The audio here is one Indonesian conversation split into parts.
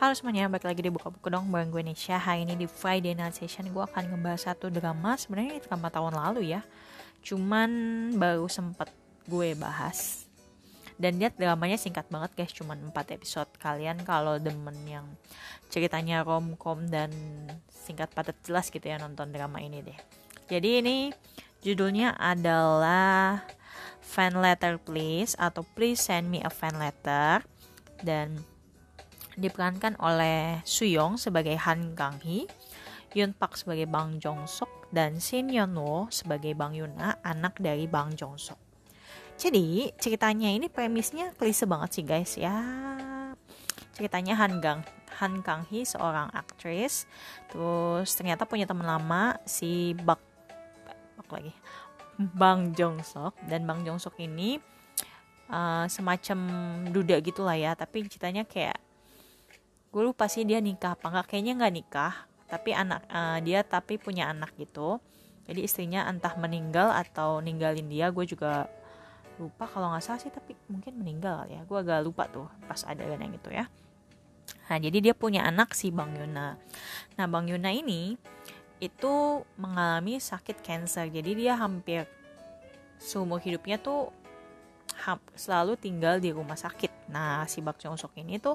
Halo semuanya, balik lagi di Buka Buku dong bareng gue Nesha. Hari ini di Friday Night Session gue akan ngebahas satu drama. Sebenarnya drama tahun lalu ya. Cuman baru sempet gue bahas. Dan lihat dramanya singkat banget guys. Cuman 4 episode. Kalian kalau demen yang ceritanya romcom dan singkat padat jelas gitu ya nonton drama ini deh. Jadi ini judulnya adalah Fan Letter Please Atau Please Send Me a Fan Letter. Dan diperankan oleh Suyong sebagai Han Kang Hee, Yun Pak sebagai Bang Jong Sok, dan Shin Yeon Wo sebagai Bang Yuna, anak dari Bang Jong Sok. Jadi ceritanya ini premisnya klise banget sih guys ya. Ceritanya Han Gang Han Kang Hee seorang aktris, terus ternyata punya teman lama si Bak Bak lagi Bang Jong Sok dan Bang Jong Sok ini uh, semacam duda gitulah ya, tapi ceritanya kayak gue lupa sih dia nikah apa enggak. Kayaknya nggak nikah tapi anak uh, dia tapi punya anak gitu. Jadi istrinya entah meninggal atau ninggalin dia gue juga lupa kalau nggak salah sih tapi mungkin meninggal ya. Gue agak lupa tuh pas ada yang itu ya. Nah jadi dia punya anak si bang Yuna. Nah bang Yuna ini itu mengalami sakit cancer jadi dia hampir seumur hidupnya tuh selalu tinggal di rumah sakit. Nah si Bak Jong Sok ini tuh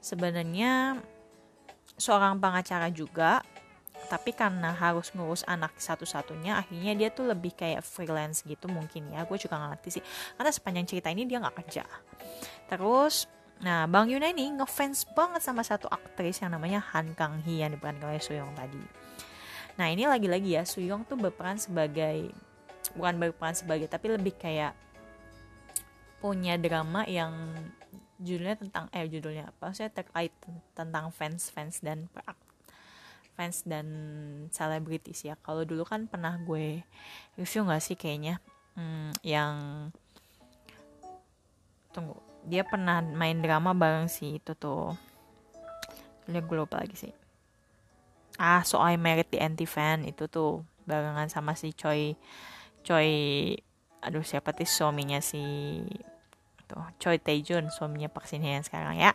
sebenarnya seorang pengacara juga tapi karena harus ngurus anak satu-satunya akhirnya dia tuh lebih kayak freelance gitu mungkin ya. Gue juga gak ngerti sih. Karena sepanjang cerita ini dia nggak kerja. Terus nah Bang Yuna ini ngefans banget sama satu aktris yang namanya Han Kang Hee yang diperankan oleh Suyong tadi. Nah ini lagi-lagi ya Suyong tuh berperan sebagai bukan berperan sebagai tapi lebih kayak punya drama yang judulnya tentang eh judulnya apa? Saya terkait tentang fans fans dan fans dan selebritis ya. Kalau dulu kan pernah gue review nggak sih kayaknya? Hmm, yang tunggu dia pernah main drama bareng si itu tuh. Lihat gue lupa lagi sih. Ah so I married the anti fan itu tuh barengan sama si Choi Choi aduh siapa tuh suaminya si tuh Choi Taejun suaminya Park Shin Hye sekarang ya.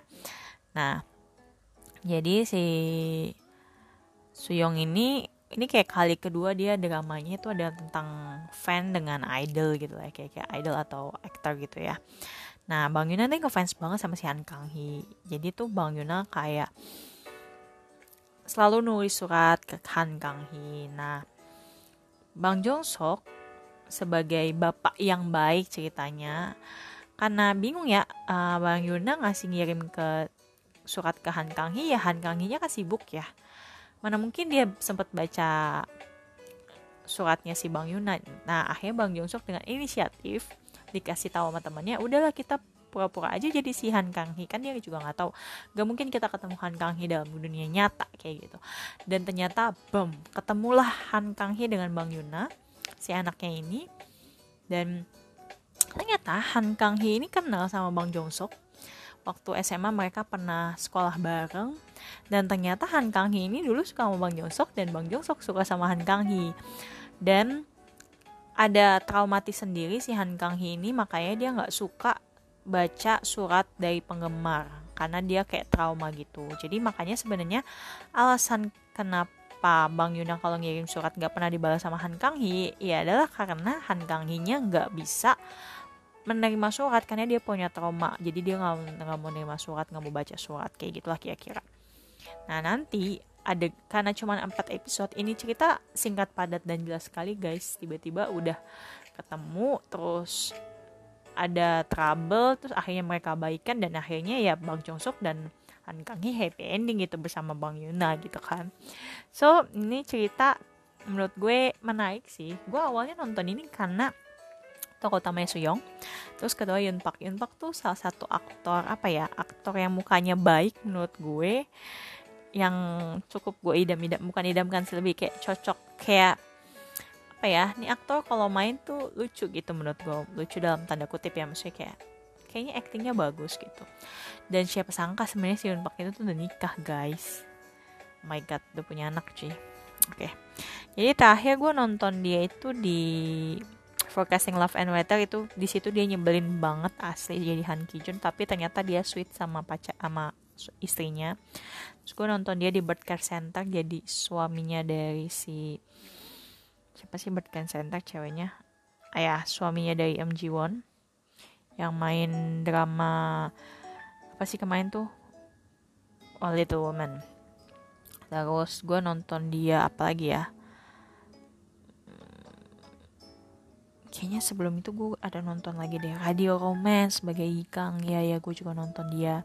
Nah jadi si Suyong ini ini kayak kali kedua dia dramanya itu ada tentang fan dengan idol gitu lah kayak kayak idol atau aktor gitu ya. Nah Bang Yuna nih ngefans banget sama si Han Kang Hee jadi tuh Bang Yuna kayak selalu nulis surat ke Han Kang Hee nah Bang Jong Sok sebagai bapak yang baik ceritanya karena bingung ya uh, Bang Yuna ngasih ngirim ke surat ke Han Kang Hee ya Han Kang Hee nya kan sibuk ya. Mana mungkin dia sempat baca suratnya si Bang Yuna nah akhirnya Bang Jongsok dengan inisiatif dikasih tahu sama temannya udahlah kita pura-pura aja jadi si Han Kang Hee kan dia juga nggak tahu. Gak mungkin kita ketemu Han Kang Hee dalam dunia nyata kayak gitu. Dan ternyata bem ketemulah Han Kang Hee dengan Bang Yuna si anaknya ini. Dan Ternyata Han Kang Hee ini kenal sama Bang Jong Sok. Waktu SMA mereka pernah sekolah bareng dan ternyata Han Kang Hee ini dulu suka sama Bang Jong Sok dan Bang Jong Sok suka sama Han Kang Hee. Dan ada traumatis sendiri si Han Kang Hee ini makanya dia nggak suka baca surat dari penggemar karena dia kayak trauma gitu. Jadi makanya sebenarnya alasan kenapa Bang Yuna kalau ngirim surat nggak pernah dibalas sama Han Kang Hee ya adalah karena Han Kang Hee nya nggak bisa menerima surat karena dia punya trauma. Jadi dia nggak nggak mau menerima surat nggak mau baca surat kayak gitulah kira-kira. Nah nanti ada karena cuma empat episode ini cerita singkat padat dan jelas sekali guys. Tiba-tiba udah ketemu terus ada trouble terus akhirnya mereka baikan dan akhirnya ya Bang Jongsuk dan Han Kang Hee happy ending gitu bersama Bang Yuna gitu kan. So ini cerita menurut gue menarik sih. Gue awalnya nonton ini karena tokoh utamanya Suyong terus kedua Yun Pak Yun Pak tuh salah satu aktor apa ya aktor yang mukanya baik menurut gue yang cukup gue idam-idam bukan idamkan sih lebih kayak cocok kayak apa ya ini aktor kalau main tuh lucu gitu menurut gue. Lucu dalam tanda kutip ya maksudnya kayak kayaknya aktingnya bagus gitu. Dan siapa sangka sebenarnya si Yun Pak itu tuh udah nikah guys. Oh my god udah punya anak cuy. Oke. Okay. jadi terakhir gue nonton dia itu di Forecasting Love and Weather itu di situ dia nyebelin banget asli jadi Han Ki Jun tapi ternyata dia sweet sama pacar sama istrinya. Terus gue nonton dia di Bird Care Center jadi suaminya dari si siapa sih Bird Care Center ceweknya? Ayah suaminya dari MG Won. Yang main drama apa sih kemarin tuh? Oh Little Woman terus gue nonton dia apa lagi ya kayaknya sebelum itu gue ada nonton lagi deh Radio Romance sebagai Ikang ya ya gue juga nonton dia.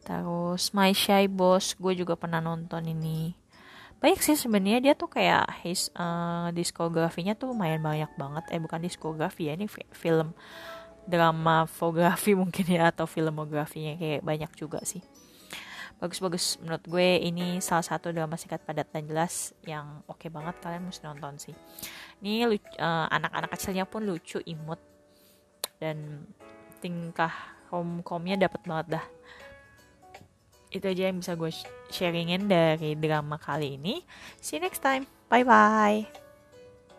Terus My Shy Boss gue juga pernah nonton ini. Banyak sih sebenarnya dia tuh kayak his uh, diskografinya tuh lumayan banyak banget. Eh bukan diskografi ya ini film drama fotografi mungkin ya atau filmografinya kayak banyak juga sih bagus-bagus. Menurut gue ini salah satu drama singkat padat dan jelas yang oke okay banget. Kalian mesti nonton sih. Ini uh, anak-anak kecilnya pun lucu imut. Dan tingkah rom-comnya dapat banget dah. Itu aja yang bisa gue sharingin dari drama kali ini. See you next time. Bye bye